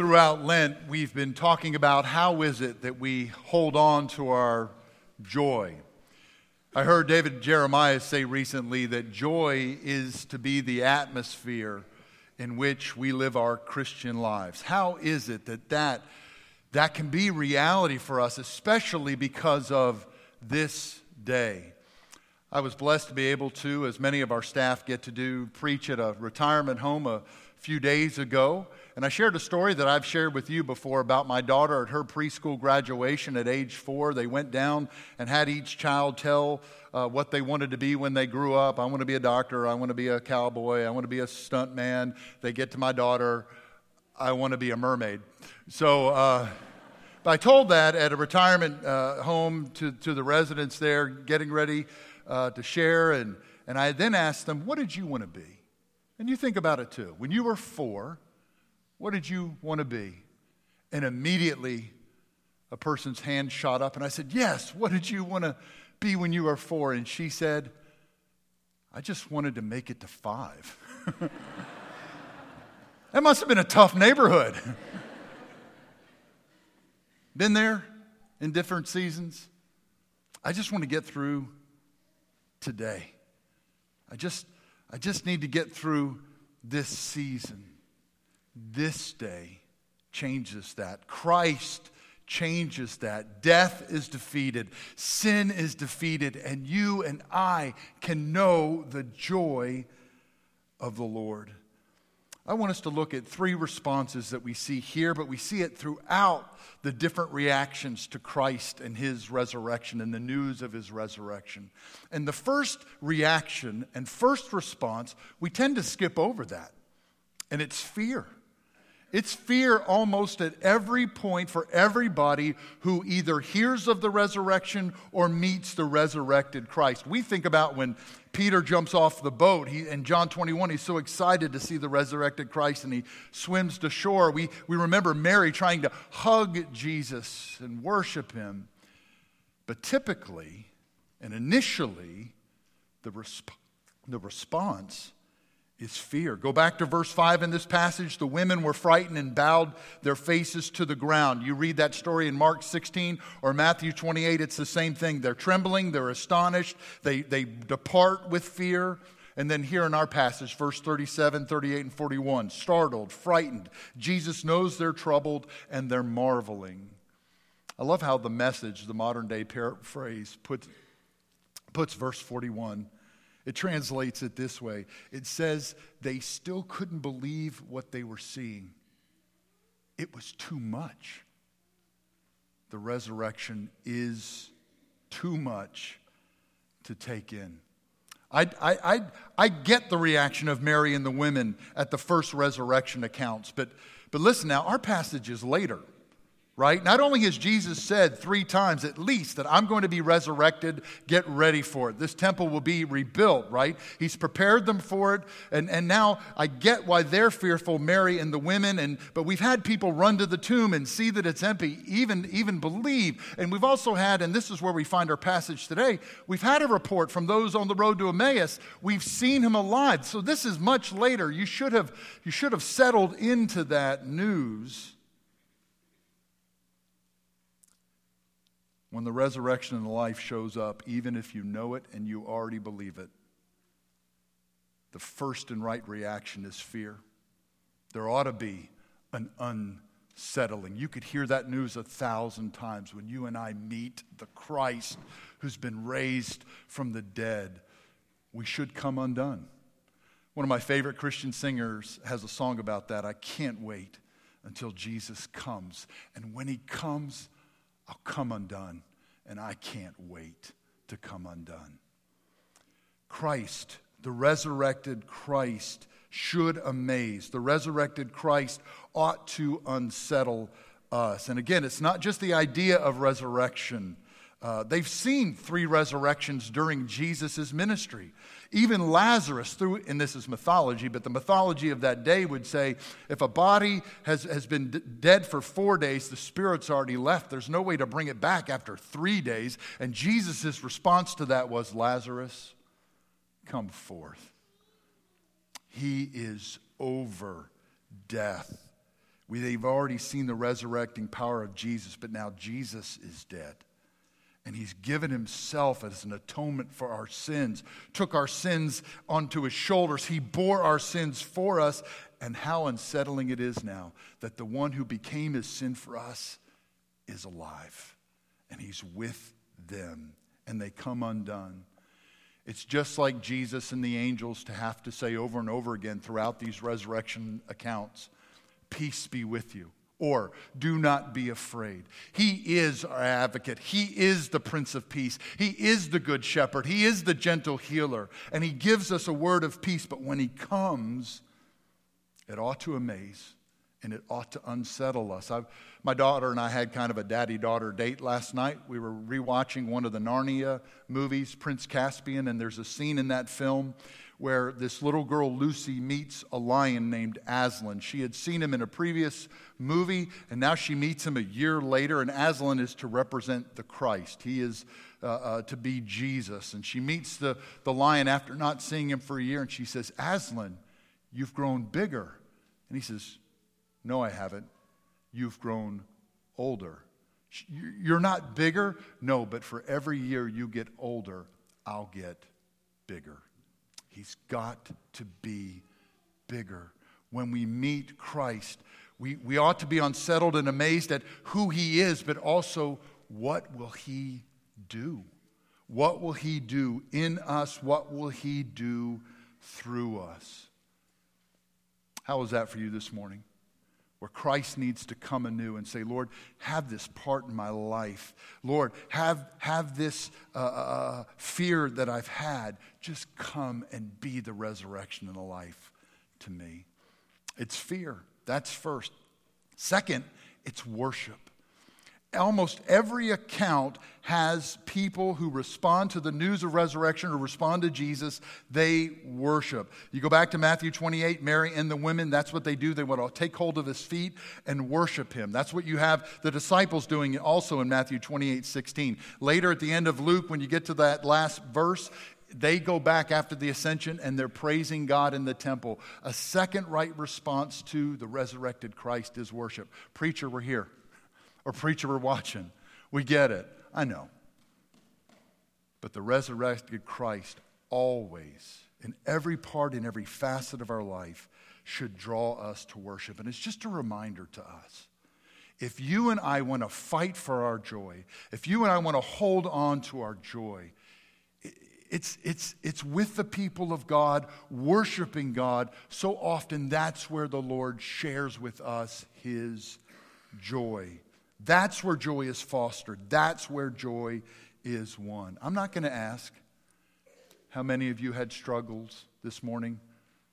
throughout Lent, we've been talking about how is it that we hold on to our joy. I heard David Jeremiah say recently that joy is to be the atmosphere in which we live our Christian lives. How is it that that, that can be reality for us, especially because of this day? I was blessed to be able to, as many of our staff get to do, preach at a retirement home a few days ago. And I shared a story that I've shared with you before about my daughter at her preschool graduation at age four. They went down and had each child tell uh, what they wanted to be when they grew up. I want to be a doctor. I want to be a cowboy. I want to be a stunt man. They get to my daughter. I want to be a mermaid. So uh, I told that at a retirement uh, home to, to the residents there, getting ready uh, to share. And, and I then asked them, What did you want to be? And you think about it too. When you were four, what did you want to be? And immediately a person's hand shot up, and I said, Yes, what did you want to be when you were four? And she said, I just wanted to make it to five. that must have been a tough neighborhood. been there in different seasons. I just want to get through today. I just, I just need to get through this season. This day changes that. Christ changes that. Death is defeated, sin is defeated, and you and I can know the joy of the Lord. I want us to look at three responses that we see here, but we see it throughout the different reactions to Christ and his resurrection and the news of his resurrection. And the first reaction and first response, we tend to skip over that, and it's fear. It's fear almost at every point for everybody who either hears of the resurrection or meets the resurrected Christ. We think about when Peter jumps off the boat he, in John 21, he's so excited to see the resurrected Christ and he swims to shore. We, we remember Mary trying to hug Jesus and worship him. But typically and initially, the, resp- the response is fear. Go back to verse 5 in this passage. The women were frightened and bowed their faces to the ground. You read that story in Mark 16 or Matthew 28, it's the same thing. They're trembling, they're astonished, they, they depart with fear. And then here in our passage, verse 37, 38, and 41, startled, frightened. Jesus knows they're troubled and they're marveling. I love how the message, the modern day paraphrase, puts, puts verse 41 it translates it this way it says they still couldn't believe what they were seeing, it was too much. The resurrection is too much to take in. I, I, I, I get the reaction of Mary and the women at the first resurrection accounts, but, but listen now, our passage is later right? Not only has Jesus said three times at least that I'm going to be resurrected, get ready for it. This temple will be rebuilt, right? He's prepared them for it. And, and now I get why they're fearful, Mary and the women. And, but we've had people run to the tomb and see that it's empty, even, even believe. And we've also had, and this is where we find our passage today, we've had a report from those on the road to Emmaus. We've seen him alive. So this is much later. You should have, you should have settled into that news when the resurrection and the life shows up, even if you know it and you already believe it, the first and right reaction is fear. There ought to be an unsettling. You could hear that news a thousand times when you and I meet the Christ who's been raised from the dead. We should come undone. One of my favorite Christian singers has a song about that. I can't wait until Jesus comes. And when he comes, I'll come undone, and I can't wait to come undone. Christ, the resurrected Christ, should amaze. The resurrected Christ ought to unsettle us. And again, it's not just the idea of resurrection. Uh, they've seen three resurrections during Jesus' ministry. Even Lazarus, through, and this is mythology, but the mythology of that day would say if a body has, has been d- dead for four days, the spirit's already left. There's no way to bring it back after three days. And Jesus' response to that was Lazarus, come forth. He is over death. We, they've already seen the resurrecting power of Jesus, but now Jesus is dead. And he's given himself as an atonement for our sins, took our sins onto his shoulders. He bore our sins for us. And how unsettling it is now that the one who became his sin for us is alive. And he's with them, and they come undone. It's just like Jesus and the angels to have to say over and over again throughout these resurrection accounts Peace be with you or do not be afraid. He is our advocate. He is the Prince of Peace. He is the Good Shepherd. He is the gentle healer. And He gives us a word of peace. But when He comes, it ought to amaze and it ought to unsettle us. I've, my daughter and I had kind of a daddy daughter date last night. We were rewatching one of the Narnia movies, Prince Caspian, and there's a scene in that film where this little girl, Lucy, meets a lion named Aslan. She had seen him in a previous movie, and now she meets him a year later, and Aslan is to represent the Christ. He is uh, uh, to be Jesus. And she meets the, the lion after not seeing him for a year, and she says, Aslan, you've grown bigger. And he says, No, I haven't. You've grown older. You're not bigger? No, but for every year you get older, I'll get bigger. He's got to be bigger. When we meet Christ, we, we ought to be unsettled and amazed at who he is, but also what will he do? What will he do in us? What will he do through us? How was that for you this morning? Where Christ needs to come anew and say, Lord, have this part in my life. Lord, have, have this uh, uh, uh, fear that I've had. Just come and be the resurrection in the life to me. It's fear. That's first. Second, it's worship almost every account has people who respond to the news of resurrection or respond to Jesus, they worship. You go back to Matthew 28, Mary and the women, that's what they do. They want to take hold of his feet and worship him. That's what you have the disciples doing also in Matthew 28, 16. Later at the end of Luke, when you get to that last verse, they go back after the ascension and they're praising God in the temple. A second right response to the resurrected Christ is worship. Preacher, we're here or preacher we're watching. We get it. I know. But the resurrected Christ always, in every part, in every facet of our life, should draw us to worship. And it's just a reminder to us. If you and I want to fight for our joy, if you and I want to hold on to our joy, it's, it's, it's with the people of God, worshiping God. So often that's where the Lord shares with us his joy. That's where joy is fostered. That's where joy is won. I'm not going to ask how many of you had struggles this morning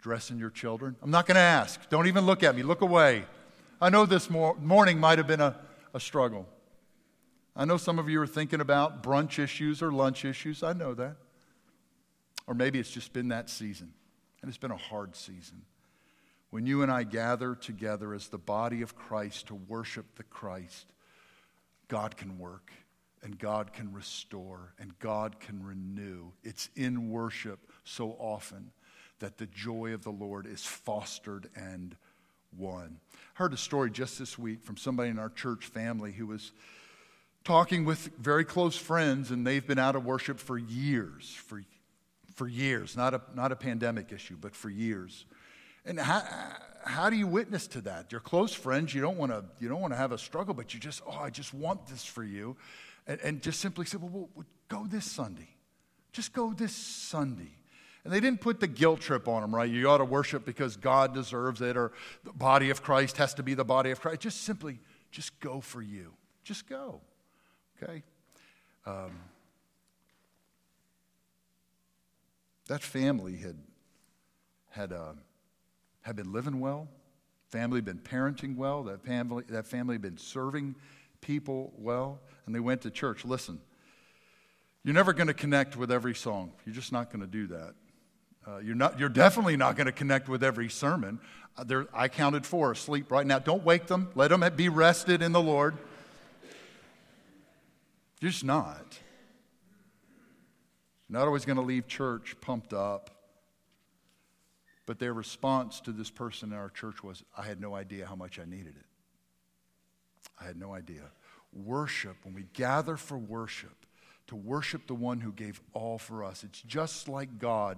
dressing your children. I'm not going to ask. Don't even look at me. Look away. I know this mor- morning might have been a, a struggle. I know some of you are thinking about brunch issues or lunch issues. I know that. Or maybe it's just been that season, and it's been a hard season. When you and I gather together as the body of Christ to worship the Christ, God can work and God can restore and God can renew. It's in worship so often that the joy of the Lord is fostered and won. I heard a story just this week from somebody in our church family who was talking with very close friends, and they've been out of worship for years, for, for years, not a, not a pandemic issue, but for years. And how, how do you witness to that? Your close friends, you don't want to you don't want to have a struggle, but you just, oh, I just want this for you. And, and just simply say, well, well, go this Sunday. Just go this Sunday. And they didn't put the guilt trip on them, right? You ought to worship because God deserves it, or the body of Christ has to be the body of Christ. Just simply, just go for you. Just go. Okay? Um, that family had had. Uh, had been living well, family been parenting well, that family, that family been serving people well, and they went to church. Listen, you're never going to connect with every song. You're just not going to do that. Uh, you're, not, you're definitely not going to connect with every sermon. Uh, there, I counted four asleep right now. Don't wake them. Let them be rested in the Lord. You're just not. You're not always going to leave church pumped up. But their response to this person in our church was, I had no idea how much I needed it. I had no idea. Worship, when we gather for worship, to worship the one who gave all for us, it's just like God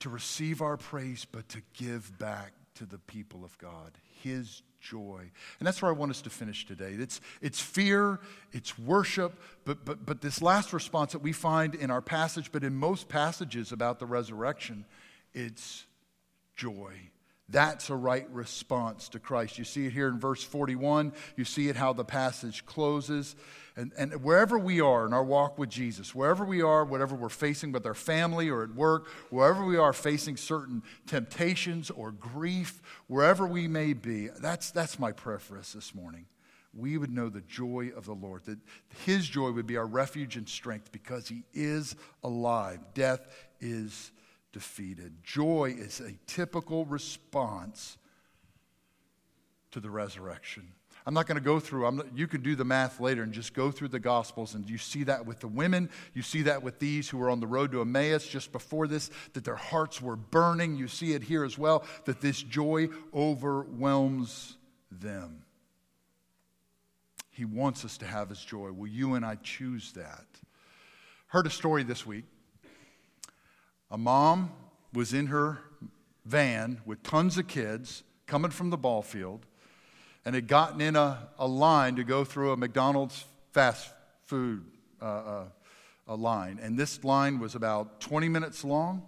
to receive our praise, but to give back to the people of God His joy. And that's where I want us to finish today. It's, it's fear, it's worship, but, but, but this last response that we find in our passage, but in most passages about the resurrection, it's joy. That's a right response to Christ. You see it here in verse 41. You see it how the passage closes. And, and wherever we are in our walk with Jesus, wherever we are, whatever we're facing with our family or at work, wherever we are facing certain temptations or grief, wherever we may be, that's, that's my prayer for us this morning. We would know the joy of the Lord, that His joy would be our refuge and strength because He is alive. Death is defeated. Joy is a typical response to the resurrection. I'm not going to go through, I'm, you can do the math later and just go through the Gospels. And you see that with the women. You see that with these who were on the road to Emmaus just before this, that their hearts were burning. You see it here as well, that this joy overwhelms them. He wants us to have his joy. Will you and I choose that? Heard a story this week. A mom was in her van with tons of kids coming from the ball field and had gotten in a, a line to go through a McDonald's fast food uh, uh, a line. And this line was about 20 minutes long.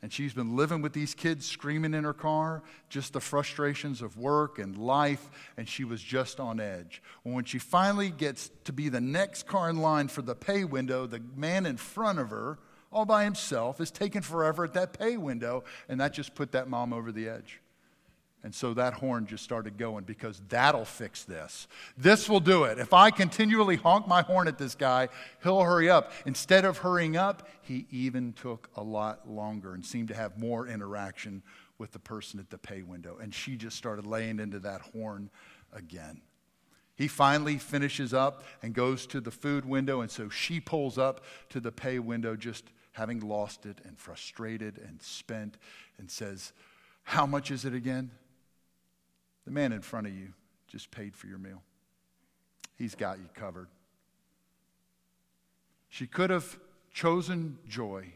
And she's been living with these kids screaming in her car, just the frustrations of work and life, and she was just on edge. When she finally gets to be the next car in line for the pay window, the man in front of her, all by himself, is taking forever at that pay window, and that just put that mom over the edge. And so that horn just started going because that'll fix this. This will do it. If I continually honk my horn at this guy, he'll hurry up. Instead of hurrying up, he even took a lot longer and seemed to have more interaction with the person at the pay window. And she just started laying into that horn again. He finally finishes up and goes to the food window, and so she pulls up to the pay window, just having lost it and frustrated and spent, and says, How much is it again? The man in front of you just paid for your meal. He's got you covered. She could have chosen joy.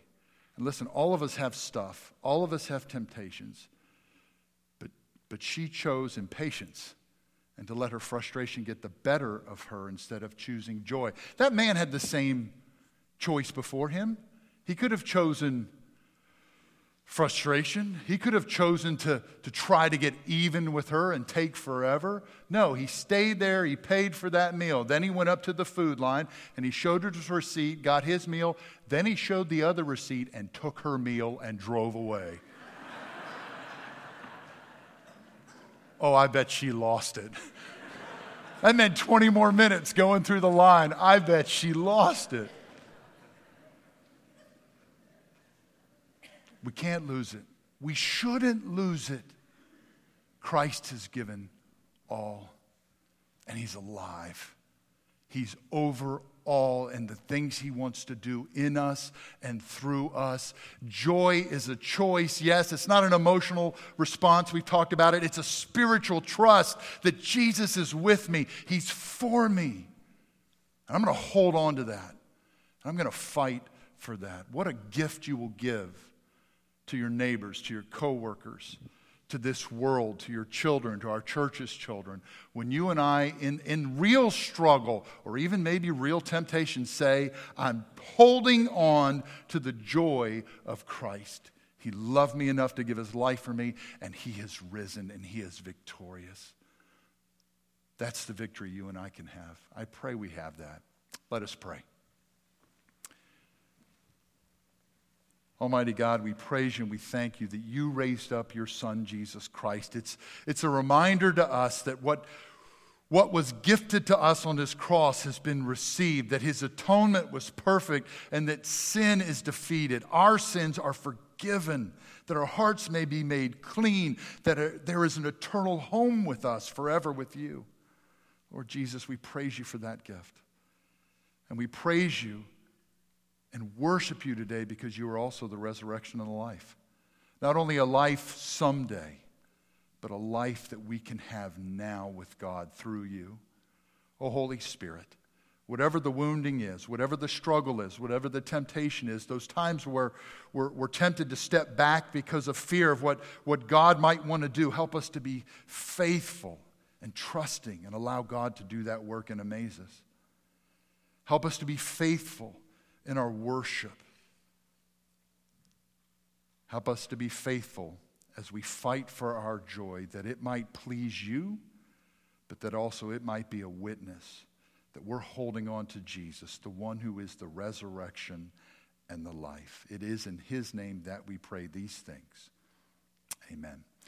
And listen, all of us have stuff, all of us have temptations. But, but she chose impatience and to let her frustration get the better of her instead of choosing joy. That man had the same choice before him. He could have chosen frustration. He could have chosen to, to try to get even with her and take forever. No, he stayed there. He paid for that meal. Then he went up to the food line and he showed her his receipt, got his meal. Then he showed the other receipt and took her meal and drove away. oh, I bet she lost it. that meant 20 more minutes going through the line. I bet she lost it. We can't lose it. We shouldn't lose it. Christ has given all, and He's alive. He's over all and the things He wants to do in us and through us. Joy is a choice. Yes, it's not an emotional response. We've talked about it. It's a spiritual trust that Jesus is with me, He's for me. And I'm going to hold on to that. I'm going to fight for that. What a gift you will give to your neighbors, to your coworkers, to this world, to your children, to our church's children. When you and I, in, in real struggle or even maybe real temptation, say, I'm holding on to the joy of Christ. He loved me enough to give his life for me, and he has risen and he is victorious. That's the victory you and I can have. I pray we have that. Let us pray. Almighty God, we praise you and we thank you that you raised up your Son, Jesus Christ. It's, it's a reminder to us that what, what was gifted to us on this cross has been received, that his atonement was perfect, and that sin is defeated. Our sins are forgiven, that our hearts may be made clean, that there is an eternal home with us forever with you. Lord Jesus, we praise you for that gift. And we praise you and worship you today because you are also the resurrection and the life. not only a life someday, but a life that we can have now with God through you. Oh, Holy Spirit, whatever the wounding is, whatever the struggle is, whatever the temptation is, those times where we're, we're tempted to step back because of fear of what, what God might want to do, help us to be faithful and trusting and allow God to do that work and amaze us. Help us to be faithful in our worship. Help us to be faithful as we fight for our joy, that it might please you, but that also it might be a witness that we're holding on to Jesus, the one who is the resurrection and the life. It is in his name that we pray these things. Amen.